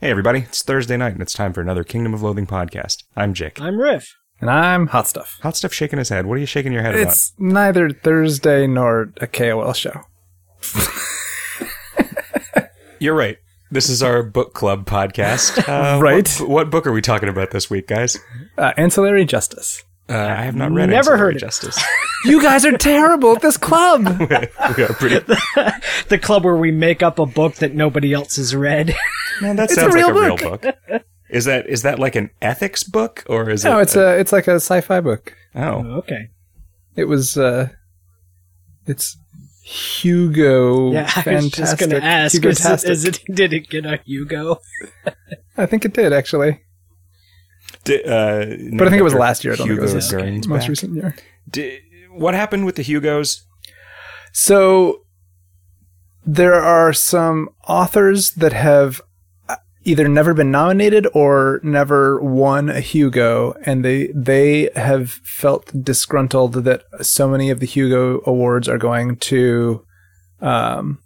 Hey, everybody, it's Thursday night and it's time for another Kingdom of Loathing podcast. I'm Jake. I'm Riff. And I'm Hot Stuff. Hot stuff shaking his head. What are you shaking your head about? It's neither Thursday nor a KOL show. about? You're right. This is our book club podcast. Uh, Right. What, what book are we talking about this week, guys? Uh, ancillary Justice. Uh, I have not read Never Ancillary heard it. Justice. You guys are terrible at this club. we are pretty. The club where we make up a book that nobody else has read. Man, that a sounds real like a real book. Is that is that like an ethics book or is it? no, it's a it's like a sci-fi book. oh. okay. It was uh it's Hugo Yeah, I was just going to ask, is it, Hugo-tastic. is it, did it get a Hugo? I think it did actually. Di- uh, But I think it was last year. I don't think it was Hugo most back. recent year. Di- what happened with the Hugos? So there are some authors that have either never been nominated or never won a Hugo, and they they have felt disgruntled that so many of the Hugo awards are going to um,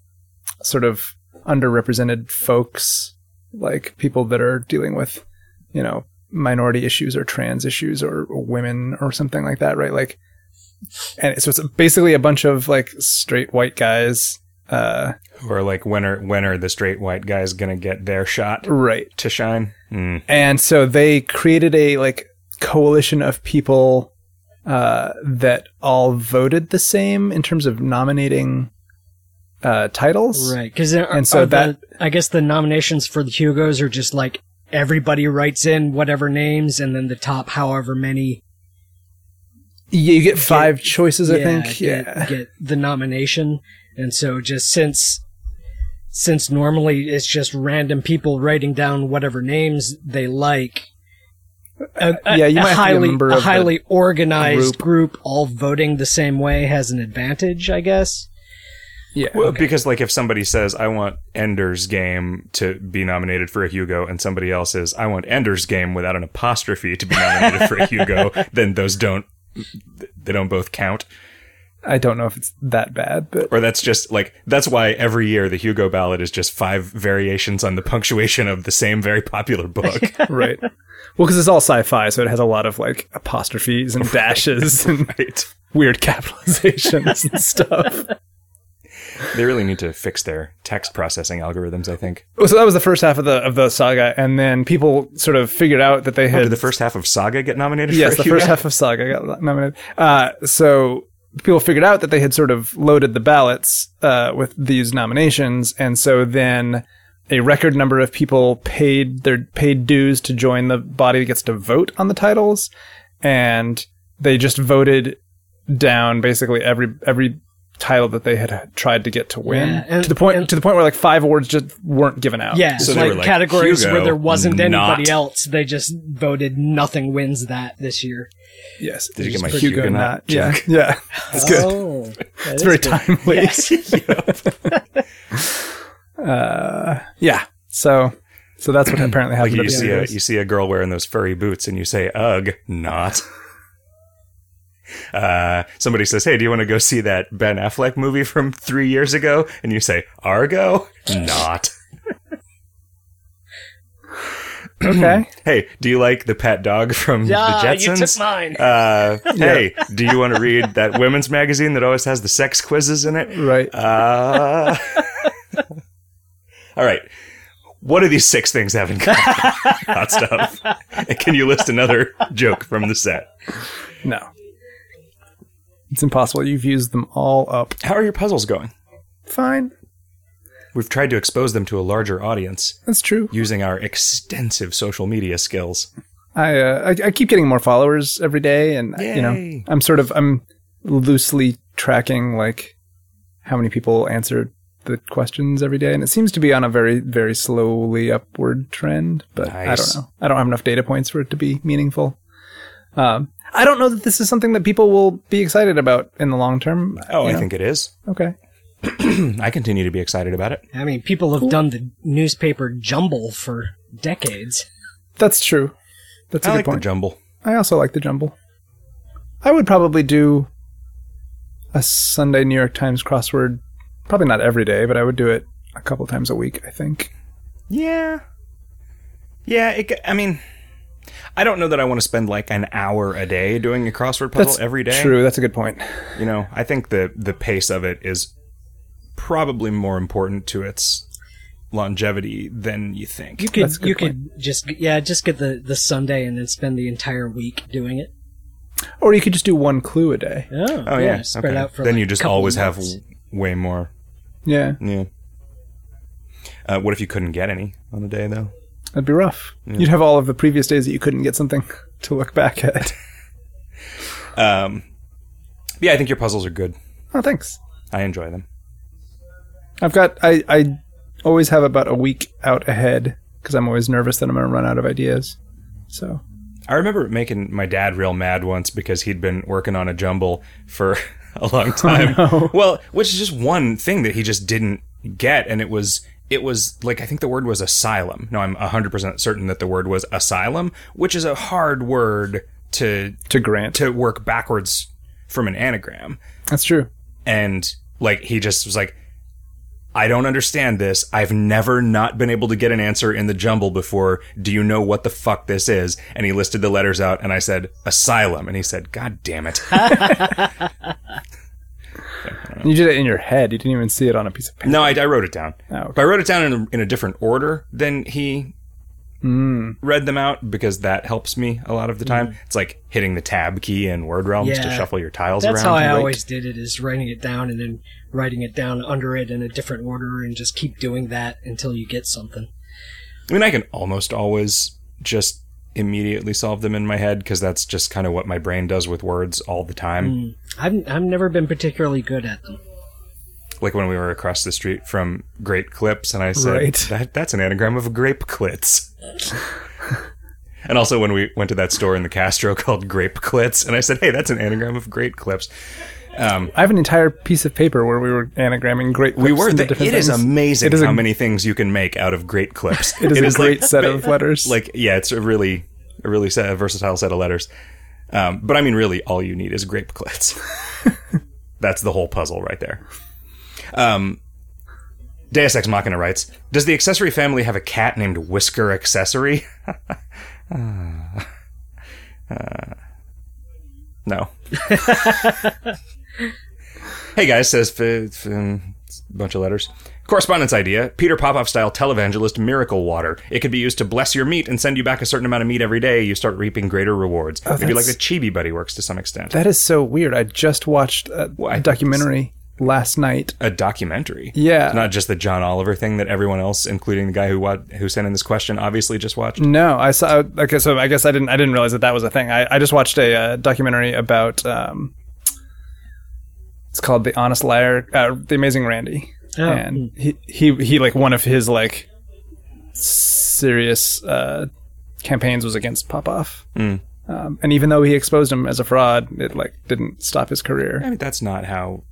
sort of underrepresented folks, like people that are dealing with, you know, minority issues or trans issues or women or something like that, right? Like and so it's basically a bunch of like straight white guys uh Or like when are when are the straight white guys gonna get their shot right to shine? Mm. and so they created a like coalition of people uh that all voted the same in terms of nominating uh titles Right. Because And so that- I guess the nominations for the Hugos are just like everybody writes in whatever names and then the top however many yeah, you get five choices i yeah, think get, yeah get the nomination. And so just since since normally it's just random people writing down whatever names they like. A, a- Yeah, you might have to be a highly member a of the highly organized group. group all voting the same way has an advantage, I guess. yeah Well, because like if somebody says I want Ender's Game to be nominated for a Hugo, and somebody else says I want Ender's Game without an apostrophe to be nominated for a Hugo, then those don't they don't both count. I don't know if it's that bad but Or that's just like that's why every year the Hugo ballot is just five variations on the punctuation of the same very popular book. right well because it's all sci-fi so it has a lot of like apostrophes and dashes and right. weird capitalizations and stuff They really need to fix their text processing algorithms. I think. Well, so that was the first half of the of the saga, and then people sort of figured out that they had Did the first half of Saga get nominated? yes, for the Hugo? first half of saga got nominated. Uh, so people figured out that they had sort of loaded the ballots uh, with these nominations, and so then a record number of people paid their paid dues to join the body that gets to vote on the titles, and they just voted down basically every every title that they had tried to get to win Yeah, and- to the point and- to the point where like five awards just weren't given out. Yeah, So like, like, categories Hugo, where there wasn't anybody else. They just voted nothing wins that this year. Yes. Did you get my Hugo Huguenot not? Yeah. Yeah. It's good. Oh, that It's is very good. timely. Yes. Uh, yeah. So, so that's what apparently Like you see a you see a girl wearing those furry boots and you say ugh not. Uh, somebody says, "Hey, do you want to go see that Ben Affleck movie from three years ago?" And you say, "Argo, not." Okay. Hey, do you like the pet dog from Yeah, the you took mine. Uh, hey, do you want to read that women's magazine that always has the sex quizzes in it? Right. Uh, all right. What do these six things have in common? Hot stuff. And can you list another joke from the set? No. It's impossible. You've used them all up. How are your puzzles going? Fine. We've tried to expose them to a larger audience That's true. using our extensive social media skills. I, uh, I I keep getting more followers every day, and you know I'm sort of I'm loosely tracking like how many people answer the questions every day, and it seems to be on a very very slowly upward trend. But I don't know. I don't have enough data points for it to be meaningful. Um, I don't know that this is something that people will be excited about in the long term. Oh, you I think it is. okay. I continue to be excited about it. I mean, people have done the newspaper jumble for decades. That's true. That's a I good like the point. jumble. I also like the jumble. I would probably do a Sunday New York Times crossword. Probably not every day, but I would do it a couple times a week. I think. Yeah. Yeah, it, g- I mean, I don't know that I want to spend like an hour a day doing a crossword puzzle That's every day. True. That's a good point. You know, I think the the pace of it is probably more important to its longevity than you think. You could That's a good you could just yeah just get the the Sunday and then spend the entire week doing it. Or you could just do one clue a day. Oh, oh yeah, spread okay. out for then like you just always have w- way more. Yeah, Yeah. Uh, what if you couldn't get any on a day though? that'd be rough. You'd have all of the previous days that you couldn't get something to look back at. Um, yeah, I think your puzzles are good. oh, thanks. I enjoy them. I've got I I always have about a week out ahead because I'm always nervous that I'm going to run out of ideas. So I remember making my dad real mad once because he'd been working on a jumble for a long time. Well, which is just one thing that he just didn't get, and it was it was like I think the word was asylum. No, I'm hundred percent certain that the word was asylum, which is a hard word to to grant, to work backwards from an anagram. that's true. And like he just was like, I don't understand this. I've never not been able to get an answer in the jumble before. Do you know what the fuck this is? And he listed the letters out and I said, asylum. And he said, God damn it. You did it in your head. You didn't even see it on a piece of paper. no, I, I wrote it down. Oh, okay. But I wrote it down in a, in a different order than he Mm. read them out because that helps me a lot of the time. It's like hitting the tab key in Word Realms to shuffle your tiles That's around. how I Right. always did it: is writing it down and then writing it down under it in a different order, and just keep doing that until you get something. I mean, I can almost always just immediately solve them in my head because that's just kind of what my brain does with words all the time. Mm. I've I've never been particularly good at them. Like when we were across the street from Great Clips, and I said, Right. that, "That's an anagram of grape clits." and also when we went to that store in the Castro called Grape Clits, and I said, "Hey, that's an anagram of great clips." Um, I have an entire piece of paper where we were anagramming great. Clips we were. into Th- different it is amazing It is how a- many things you can make out of great clips. It is a great like- set of letters. like yeah it's a really a really set, a versatile set of letters um, but i mean really all you need is grape clits that's the whole puzzle right there um, deus ex machina writes does the accessory family have a cat named whisker accessory Ah. Uh, no hey guys says f- f- um, bunch of letters Correspondence idea Peter Popoff style televangelist miracle water. It could be used to bless your meat and send you back a certain amount of meat every day. You start reaping greater rewards. Maybe like the Chibi Buddy works to some extent. that is so weird. I just watched a, Well, I a think documentary last night. a documentary. Yeah. Not just the John Oliver thing that everyone else, including the guy who wa- who sent in this question, obviously just watched. No, I saw. Okay, so I guess I didn't. I didn't realize that that was a thing. I, I just watched a uh, documentary about. Um, it's called "The Honest Liar," uh, "The Amazing Randi," Oh, and he, he he like one of his like serious uh, campaigns was against Popoff. Mm. Um, and even though he exposed him as a fraud, it like didn't stop his career. I mean, that's not how,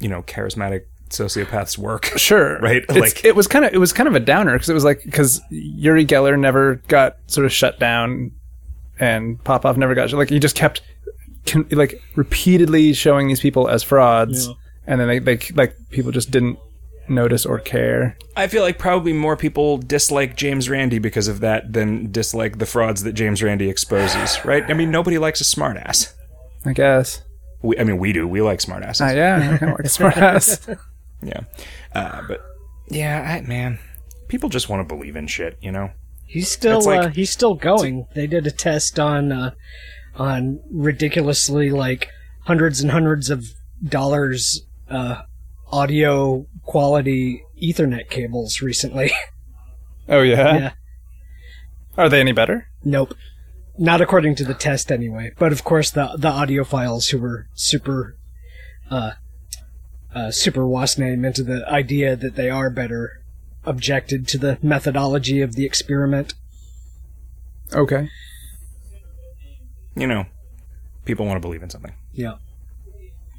you know, charismatic sociopaths work. Sure, Right? It's- Like- it was kind of it was kind of a downer because it was like because Uri Geller never got sort of shut down, and Popoff never got like he just kept con- like repeatedly showing these people as frauds, Yeah. and then they, they like people just didn't notice or care. I feel like probably more people dislike James Randi because of that than dislike the frauds that James Randi exposes, right? I mean, nobody likes a smartass. I guess. We, I mean, we do. We like smartasses. Uh, yeah, I kind of like a smartass. Yeah. Uh, but yeah, I, man, people just want to believe in shit, you know? He's still like- uh, he's still going. They did a test on uh, on ridiculously like hundreds and hundreds of dollars uh, audio quality Ethernet cables recently. oh yeah? yeah. Are they any better? Nope. Not according to the test anyway. But of course the the audiophiles who were super uh uh super wasname into the idea that they are better objected to the methodology of the experiment. Okay. You know, people want to believe in something. Yeah.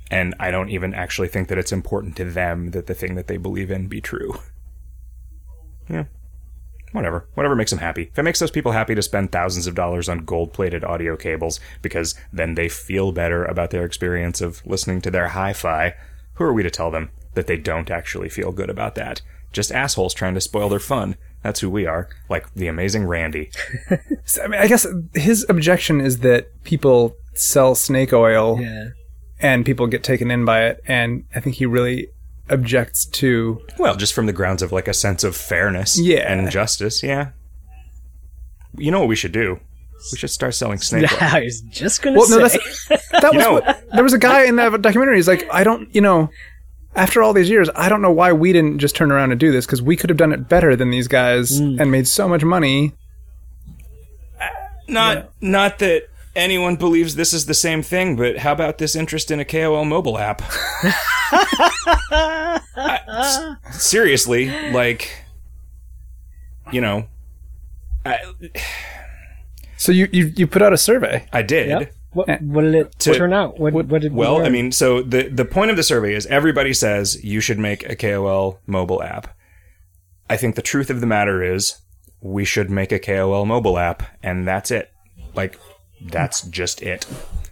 And I don't even actually think that it's important to them that the thing that they believe in be true. Yeah. Whatever. Whatever makes them happy. If it makes those people happy to spend thousands of dollars on gold plated audio cables because then they feel better about their experience of listening to their hi fi, who are we to tell them that they don't actually feel good about that? Just assholes trying to spoil their fun. That's who we are. Like the amazing Randi. So, I mean, I guess his objection is that people sell snake oil Yeah. and people get taken in by it, and I think he really objects to. Well, just from the grounds of like a sense of fairness Yeah. and justice. Yeah. You know what we should do? We should start selling snake oil. I was just gonna Well, no, say. that's that was know- what, there was a guy in that documentary. He's like, I don't, you know, after all these years, I don't know why we didn't just turn around and do this because we could have done it better than these guys hmm. and made so much money. Uh, not not that anyone believes this is the same thing, but how about this interest in a KOL mobile app? I- s- seriously, like you know, I, So you you, you put out a survey. I did. Yep. What, what did it To- turn out? What, what did we Well, I mean, so the the point of the survey is everybody says you should make a KOL mobile app. I think the truth of the matter is we should make a KOL mobile app, and that's it. Like that's just it.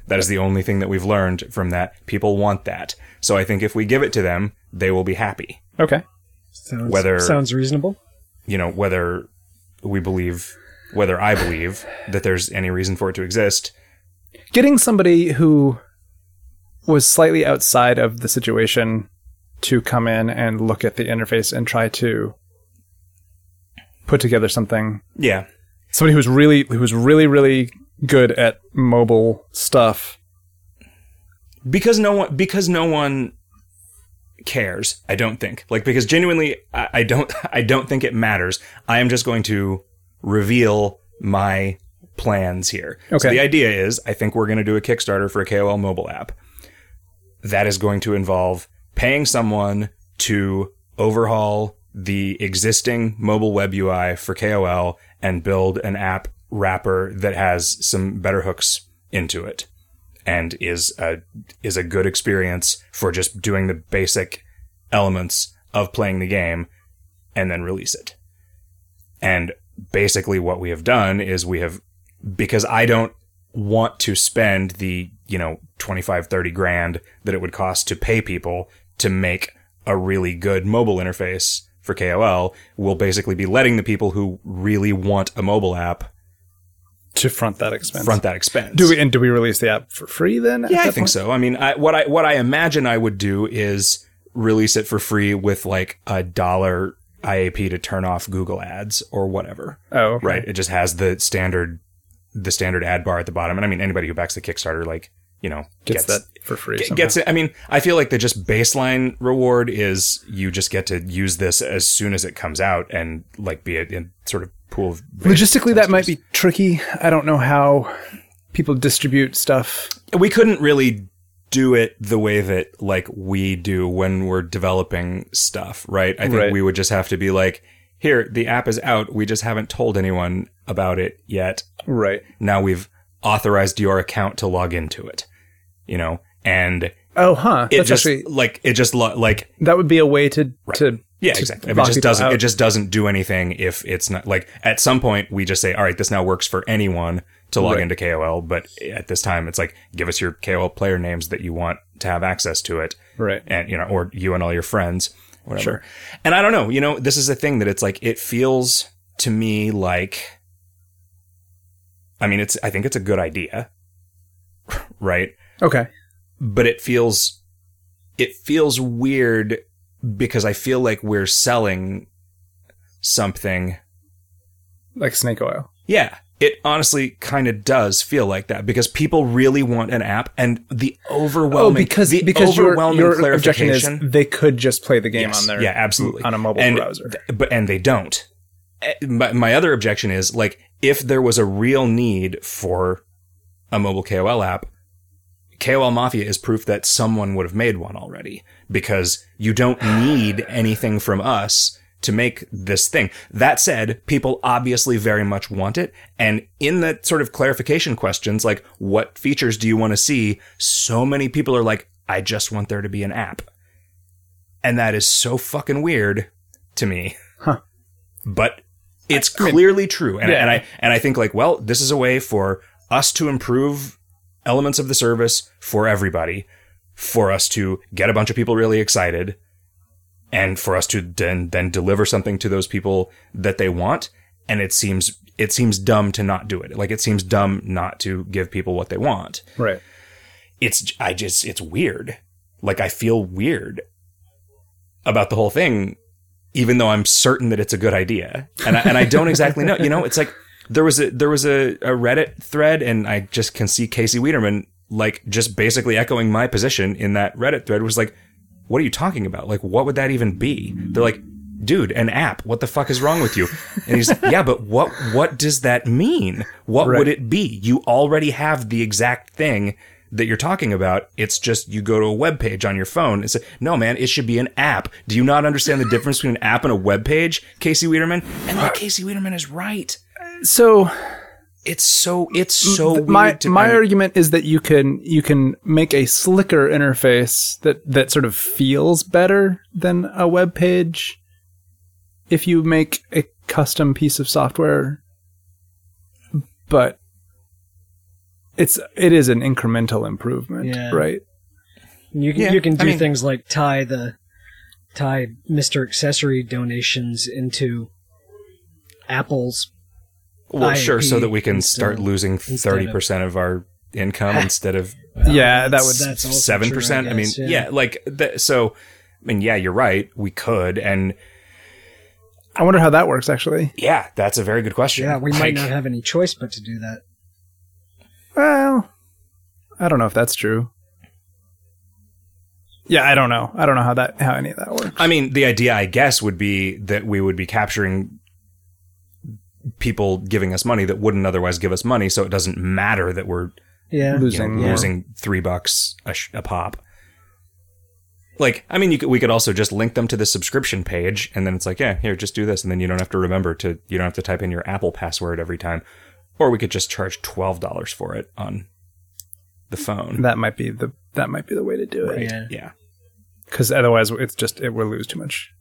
That is the only thing that we've learned from that. People want that. So I think if we give it to them, they will be happy. Okay. sounds, whether- sounds reasonable. You know, whether we believe, whether I believe that there's any reason for it to exist. Getting somebody who was slightly outside of the situation to come in and look at the interface and try to put together something Yeah. somebody who's really who's really really good at mobile stuff. Because no one because no one cares i don't think. Like because genuinely I, I don't i don't think it matters. I am just going to reveal my plans here. So Okay. the idea is i think we're going to do a kickstarter for a kol mobile app that is going to involve paying someone to overhaul the existing mobile web ui for kol and build an app wrapper that has some better hooks into it and is a is a good experience for just doing the basic elements of playing the game and then release it. And basically what we have done is we have because I don't want to spend the, you know, 25 30 grand that it would cost to pay people to make a really good mobile interface for KOL, we'll basically be letting the people who really want a mobile app to front that expense. front that expense. Do we and do we release the app for free then? Yeah, I think point? so. I mean, I, what I what I imagine I would do is release it for free with like a dollar IAP to turn off Google Ads or whatever. Oh, okay. Right? It just has the standard the standard ad bar at the bottom, and I mean anybody who backs the Kickstarter, like you know, Gets, that for free. get- gets it. I mean, I feel like the just baseline reward is you just get to use this as soon as it comes out and like be a, a sort of pool of Logistically, that might be tricky. I don't know how people distribute stuff. we couldn't really do it the way that like we do when we're developing stuff, right? I think Right. we would just have to be like, here, the app is out. We just haven't told anyone about it yet. Right. Now we've authorized your account to log into it, you know, and Oh, huh. it That's just actually like, it just lo- like, that would be a way to to yeah, exactly. I mean, lock it just doesn't, out. it just doesn't do anything if it's not like at some point we just say, all right, this now works for anyone to log Right. into KOL. But at this time, it's like, give us your KOL player names that you want to have access to it. right. and you know, or you and all your friends, whatever. Sure. And I don't know, you know, this is a thing that it's like it feels to me like I mean, it's I think it's a good idea. right? Okay. But it feels it feels weird because I feel like we're selling something. Like snake oil. Yeah. It honestly kind of does feel like that because people really want an app and the overwhelming Oh, because the because your, overwhelming your objection is they could just play the game Yes. on their yeah absolutely on a mobile and, browser. but and they don't Eh, my other objection is like if there was a real need for a mobile KOL app KOL Mafia is proof that someone would have made one already because you don't need anything from us to make this thing. That said, people obviously very much want it. And in the sort of clarification questions, like what features do you want to see? So many people are like, I just want there to be an app. And that is so fucking weird to me. Huh. But it's clearly true. And, Yeah. and I, and I think like, well, this is a way for us to improve elements of the service for everybody, for us to get a bunch of people really excited, and for us to then then deliver something to those people that they want. And it seems it seems dumb to not do it. Like it seems dumb not to give people what they want. Right. it's i just it's weird. Like i feel weird about the whole thing even though i'm certain that it's a good idea. And i, and I don't exactly know. You know it's like there was a there was a, a reddit thread and i just can see casey wiederman like just basically echoing my position in that reddit thread was like what are you talking about? Like what would that even be? They're like dude an app. What the fuck is wrong with you? And he's like yeah but what what does that mean? What Right. would it be? You already have the exact thing that you're talking about. It's just you go to a web page on your phone it's no man it should be an app. Do you not understand the difference between an app and a web page casey wiederman? And like casey wiederman is right. So it's so it's so th- weird my to my I mean, argument is that you can you can make a slicker interface that that sort of feels better than a web page if you make a custom piece of software but it's it is an incremental improvement Yeah. right You can Yeah, you can I do mean- things like tie the tie Mr. Accessory donations into Apple's well sure so that we can start losing 30% of our income instead of yeah that would seven percent. I, mean, guess, yeah, like th- so. I mean, yeah, you're right. We could, and i wonder how that works actually yeah, that's a very good question. Yeah, we might not have any choice but to do that. well i don't know if that's true yeah i don't know i don't know how that how any of that works I mean, the idea, I guess, would be that we would be capturing people giving us money that wouldn't otherwise give us money, so it doesn't matter that we're Yeah. you know, losing more. losing three bucks a, sh- a pop. Like, I mean, you could, we could also just link them to the subscription page, and then it's like, yeah, here, just do this, and then you don't have to remember to, you don't have to type in your Apple password every time, or we could just charge twelve dollars for it on the phone. that might be the that might be the way to do it Yeah. Yeah, because otherwise it's just it will lose too much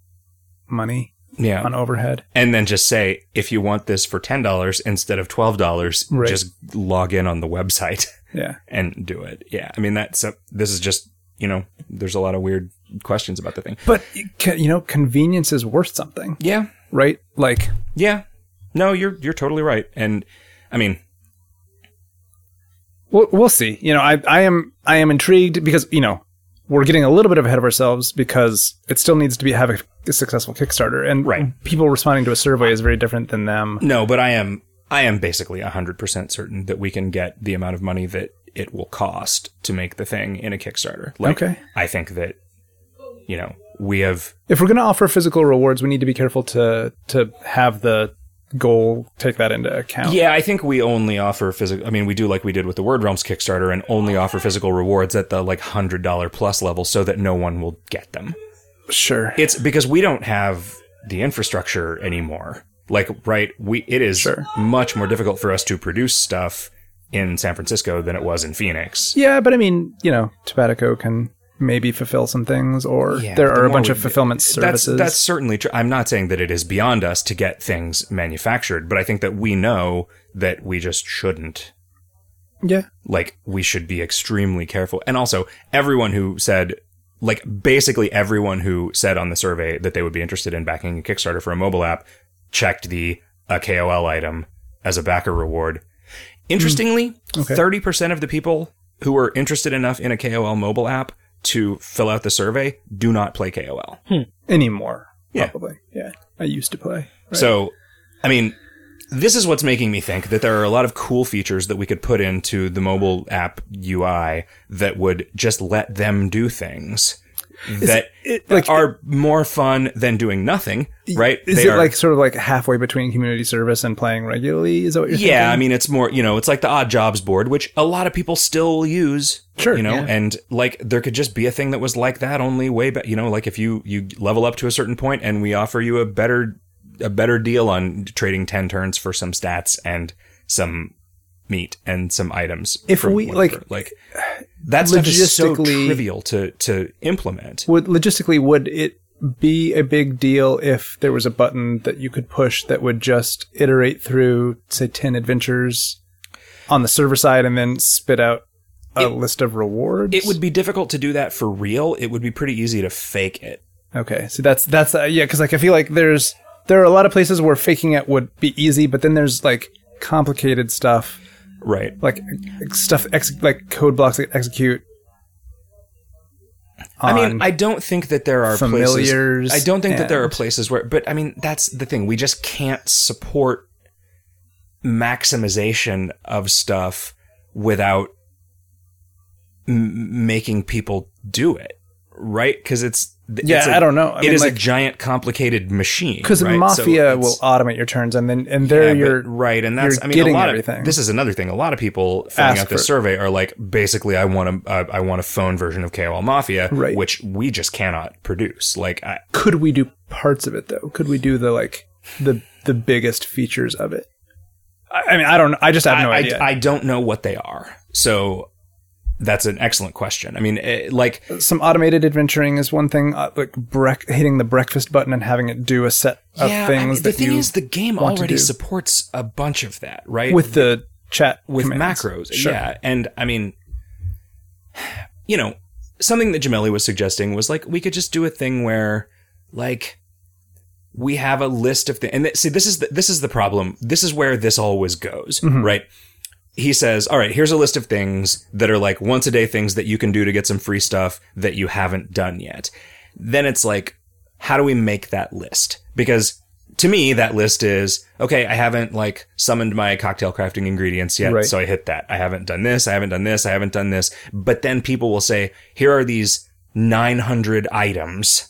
money yeah, on overhead. and then just say if you want this for ten dollars instead of twelve dollars, Right. just log in on the website Yeah, and do it. Yeah, I mean that's a, this is just you know, there's a lot of weird questions about the thing. but you know, convenience is worth something, Yeah, right? Like, Yeah. No, you're you're totally right. And I mean, we'll, we'll see. You know, I I am I am intrigued because you know we're getting a little bit ahead of ourselves because it still needs to be have a, a successful Kickstarter, and Right. people responding to a survey is very different than them. no, but I am I am basically 100% certain that we can get the amount of money that it will cost to make the thing in a Kickstarter. Like Okay. I think that you know, we have If we're going to offer physical rewards, we need to be careful to to have the goal take that into account. Yeah, I think we only offer physical. I mean, we do like we did with the Word Realms Kickstarter, and only offer physical rewards at the like hundred dollar plus level, so that no one will get them. Sure. It's because we don't have the infrastructure anymore. Like, right? We it is Sure. much more difficult for us to produce stuff in San Francisco than it was in Phoenix. Yeah, but I mean, you know, Tobacco can maybe fulfill some things, or Yeah, there are the a bunch we- of fulfillment That's services. that's certainly true. I'm not saying that it is beyond us to get things manufactured, but I think that we know that we just shouldn't yeah, like we should be extremely careful. And also, everyone who said, like, basically everyone who said on the survey that they would be interested in backing a Kickstarter for a mobile app checked the uh, a KOL item as a backer reward. Interestingly, mm. Okay. 30% of the people who were interested enough in a KOL mobile app to fill out the survey do not play KOL. Hmm. anymore. Yeah. Probably. Yeah. I used to play. Right. So, I mean, this is what's making me think that there are a lot of cool features that we could put into the mobile app UI that would just let them do things Mm-hmm. that it- like- are more fun than doing nothing, right? Is They it are- like sort of like halfway between community service and playing regularly? Is that what you're thinking? yeah, I mean, it's more, you know, it's like the odd jobs board, which a lot of people still use. Sure, You know, yeah. and like there could just be a thing that was like that only way back, you know, like if you, you level up to a certain point and we offer you a better, a better deal on trading 10 turns for some stats and some meat and some items. If we, whatever. like, like that stuff is so logistically- trivial to, to implement. Would logistically would it be a big deal if there was a button that you could push that would just iterate through say 10 adventures on the server side and then spit out a It- list of rewards? It would be difficult to do that for real. It would be pretty easy to fake it. Okay, so that's that's uh, yeah, because like I feel like there's there are a lot of places where faking it would be easy, but then there's like complicated stuff, Right. like stuff ex- like code blocks that execute. I mean, I don't think that there are familiars places. I don't think that there are places where, but I mean, that's the thing. We just can't support maximization of stuff without m- making people do it, right? Because it's Yeah, it's a- I don't know. I It mean, is like- a giant, complicated machine. because right? Mafia it's- will automate your turns, and then and there yeah, you're right, and that's I mean getting a lot everything. of this is another thing. A lot of people filling out this survey are like, basically, I want a uh, I want a phone version of KOL Mafia, Right. which we just cannot produce. Like, I, could we do parts of it though? Could we do the like the the biggest features of it? I, I mean, I don't. I just have no I, idea. I, I don't know what they are. So that's an excellent question. I mean, eh, like, Some automated adventuring is one thing. Uh, like brec- hitting the breakfast button and having it do a set of yeah, I things mean, the that thing you is, the game already supports a bunch of that, right? with the chat with commands. macros. Sure. Yeah. And I mean, you know, something that Jamelli was suggesting was like, we could just do a thing where, like, we have a list of things. And th- see, this is the, this is the problem. This is where this always goes, Mm-hmm. right? He says, all right, here's a list of things that are like once a day things that you can do to get some free stuff that you haven't done yet. Then it's like, how do we make that list? Because to me, that list is okay. I haven't like summoned my cocktail crafting ingredients yet, Right. so I hit that. I haven't done this. I haven't done this. I haven't done this. But then people will say, here are these 900 items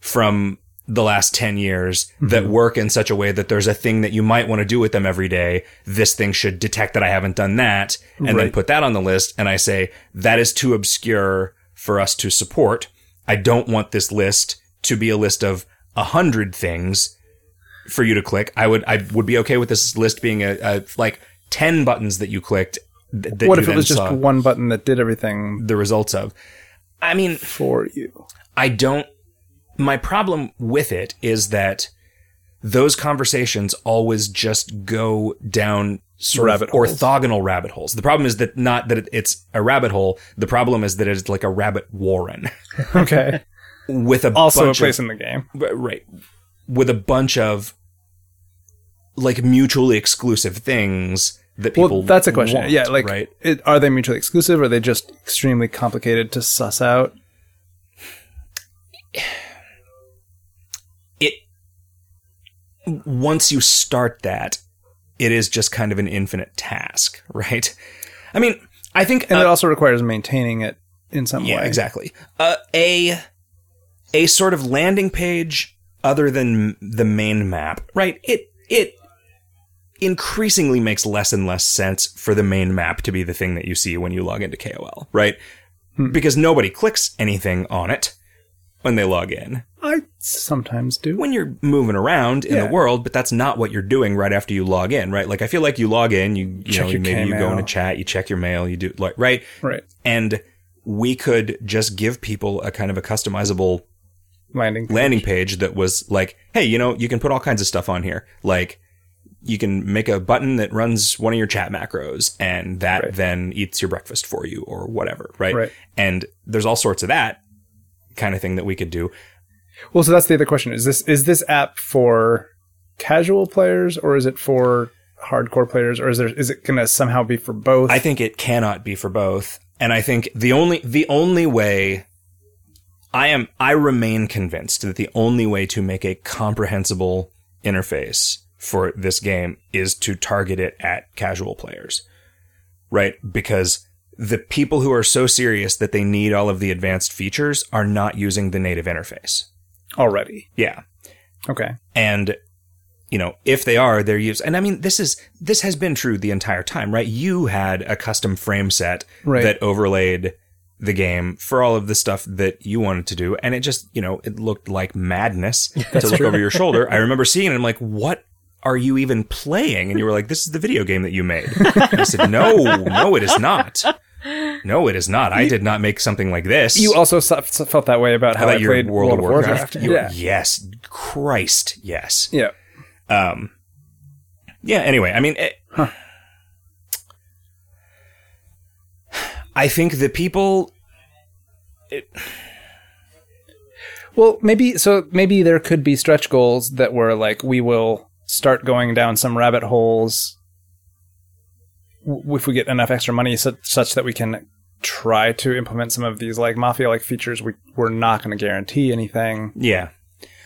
from the last 10 years that mm-hmm. work in such a way that there's a thing that you might want to do with them every day. This thing should detect that I haven't done that and then put that on the list. And I say, that is too obscure for us to support. I don't want this list to be a list of a hundred things for you to click. I would, I would be okay with this list being a, a like 10 buttons that you clicked. th- that What you if it was just one button that did everything the results of? I mean, for you? I don't. My problem with it is that those conversations always just go down sort Rabbit of holes. orthogonal rabbit holes. The problem is that not that it's a rabbit hole. The problem is that it's like a rabbit warren Okay. with a also a place of, in the game. right with a bunch of like mutually exclusive things that people. Well, that's a question. want, yeah, like, right. it, are they mutually exclusive? Or are they just extremely complicated to suss out? Once you start that it is just kind of an infinite task right? I mean i think And uh, it also requires maintaining it in some yeah way. exactly. Uh, a a sort of landing page other than the main map right? It it increasingly makes less and less sense for the main map to be the thing that you see when you log into kol right? Because nobody clicks anything on it when they log in I sometimes do. when you're moving around in Yeah. the world, but that's not what you're doing right after you log in, right? Like I feel like you log in, you you Check know, maybe you go Kmail. into chat, you check your mail, you do like right, Right. and we could just give people a kind of a customizable Landing. landing page that was like, hey, you know, you can put all kinds of stuff on here, like. You can make a button that runs one of your chat macros and that Right. then eats your breakfast for you or whatever, right? Right. And there's all sorts of that kind of thing that we could do. Well, so that's the other question. Is this is this app for casual players or is it for hardcore players or is there is it going to somehow be for both? I think it cannot be for both. And I think the only the only way I am I remain convinced that the only way to make a comprehensible interface for this game is to target it at casual players. Right? Because the people who are so serious that they need all of the advanced features are not using the native interface. Already. Yeah. Okay. And you know, if they are, they're used. And I mean, this is this has been true the entire time, right? You had a custom frame set Right. that overlaid the game for all of the stuff that you wanted to do, and it just, you know, it looked like madness to look over your shoulder. I remember seeing it. I'm like, what? Are you even playing? And you were like, "This is the video game that you made." And I said, "No, no, it is not. No, it is not. I did not make something like this." You also felt that way about how, about I your played World, of Warcraft? You- Yeah. Yes, Christ, yes. Yeah. Um, yeah. Anyway, I mean, it, I think the people. It, Well, maybe so. Maybe there could be stretch goals that were like we will start going down some rabbit holes if we get enough extra money, such, such that we can try to implement some of these like mafia-like features. We we're not going to guarantee anything Yeah.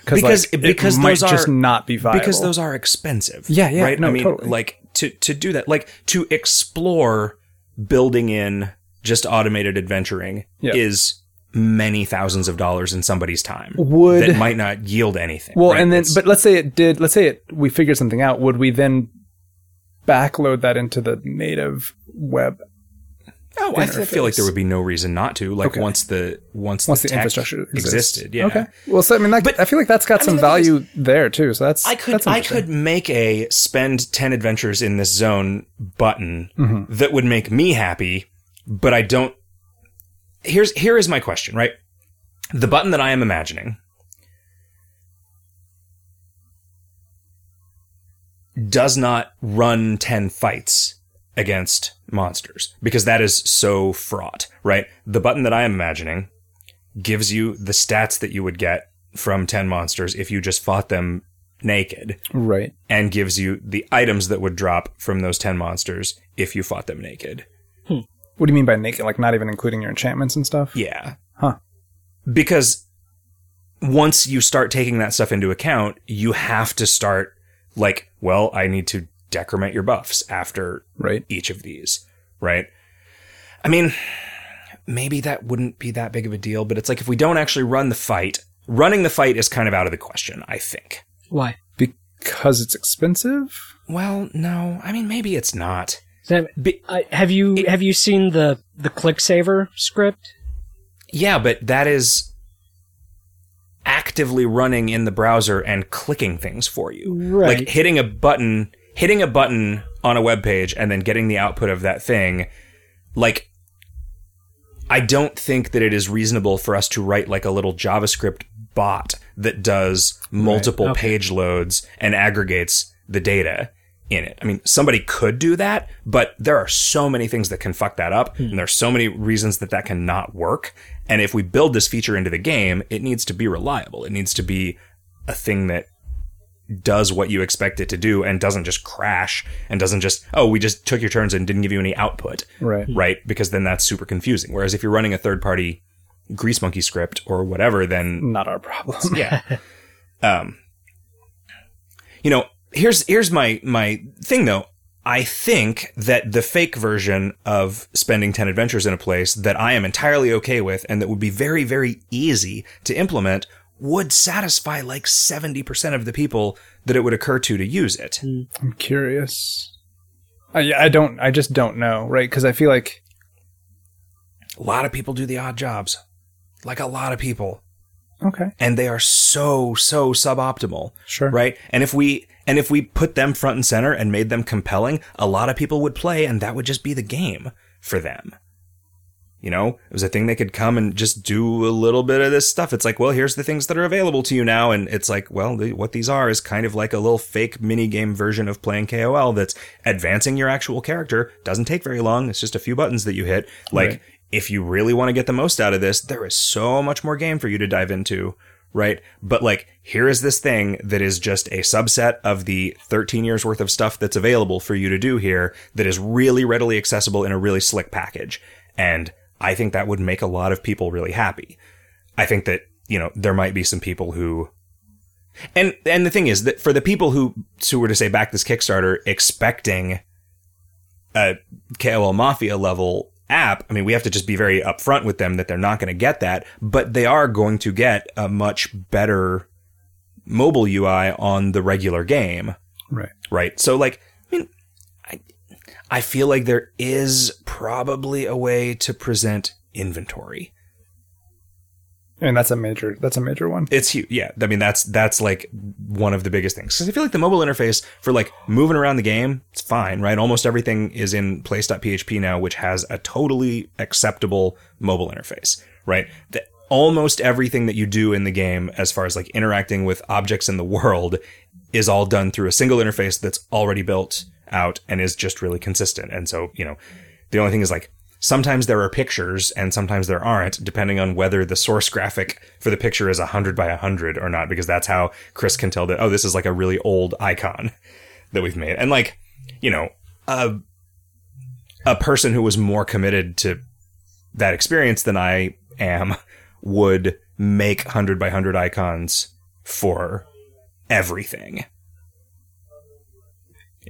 because Because- because those just are- not be viable. because those are expensive. Yeah, yeah, Right? no, I mean, totally. like to to do that, like to explore building in just automated adventuring Yeah. is many thousands of dollars in somebody's time Would- that might not yield anything. well, right? and then It's- but let's say it did. Let's say it we figured something out. Would we then backload that into the native web oh, I feel like there would be no reason not to. Like Okay. once the once, once the, the, infrastructure exists. existed, yeah. Okay. Well, so I mean, that, But- I feel like that's got I some mean, thing is- value there too. So that's I could that's I could make a spend 10 adventures in this zone button Mm-hmm. that would make me happy, but I don't Here's here is my question, right? The button that I am imagining does not run 10 fights against monsters because that is so fraught, right? The button that I am imagining gives you the stats that you would get from 10 monsters if you just fought them naked right. and gives you the items that would drop from those 10 monsters if you fought them naked. Hmm. What do you mean by naked? Like not even including your enchantments and stuff? Yeah. Huh. Because once you start taking that stuff into account, you have to start like, well, I need to decrement your buffs after Right. each of these, right? I mean, maybe that wouldn't be that big of a deal, but it's like if we don't actually run the fight, running the fight is kind of out of the question, I think. Why? Because it's expensive. Well, no, I mean, maybe it's not. That, Be- I have you have you seen the the ClickSaver script? Yeah, but that is actively running in the browser and clicking things for you. Right. Like hitting a button, hitting a button on a web page and then getting the output of that thing. Like I don't think that it is reasonable for us to write like a little JavaScript bot that does multiple okay. page loads and aggregates the data in it. I mean, somebody could do that, but there are so many things that can fuck that up, and there are so many reasons that that cannot work. And if we build this feature into the game, it needs to be reliable. It needs to be a thing that does what you expect it to do and doesn't just crash and doesn't just, oh, we just took your turns and didn't give you any output Right. right? Because then that's super confusing. Whereas if you're running a third party Grease Monkey script or whatever, then Not our problem. yeah. um, you know, here's here's my my thing though. I think that the fake version of spending 10 adventures in a place that I am entirely okay with and that would be very, very easy to implement would satisfy like 70% of the people that it would occur to to use it. Hmm. I'm curious. I, I don't. I just don't know. Right. Because I feel like A lot of people do the odd jobs. Like a lot of people. okay. and they are so so suboptimal Sure. right and if we and if we put them front and center and made them compelling a lot of people would play and that would just be the game for them. You know it was a thing they could come and just do a little bit of this stuff. It's like well here's the things that are available to you now. And it's like well the, what these are is kind of like a little fake mini game version of playing kol that's advancing your actual character. Doesn't take very long. It's just a few buttons that you hit. Like Right. if you really want to get the most out of this, there is so much more game for you to dive into, right? But like, here is this thing that is just a subset of the 13 years worth of stuff that's available for you to do here that is really readily accessible in a really slick package. And I think that would make a lot of people really happy. I think that, you know, there might be some people who and and the thing is that for the people who who were to say back this Kickstarter expecting a KOL Mafia level app, I mean, we have to just be very upfront with them that they're not going to get that, but they are going to get a much better mobile UI on the regular game, Right. right? So, like, I mean, I, I feel like there is probably a way to present inventory. And that's a major. That's a major one. It's huge. Yeah. I mean, that's, that's like one of the biggest things. Cause I feel like the mobile interface for like moving around the game, it's fine, right? Almost everything is in place.php now, which has a totally acceptable mobile interface, right? The, almost everything that you do in the game, as far as like interacting with objects in the world, is all done through a single interface that's already built out and is just really consistent. And so, you know, the only thing is like sometimes there are pictures and sometimes there aren't, depending on whether the source graphic for the picture is 100 by 100 or not, because that's how Chris can tell that, oh, this is like a really old icon that we've made. And like, you know, a, a person who was more committed to that experience than I am would make 100 by 100 icons for everything.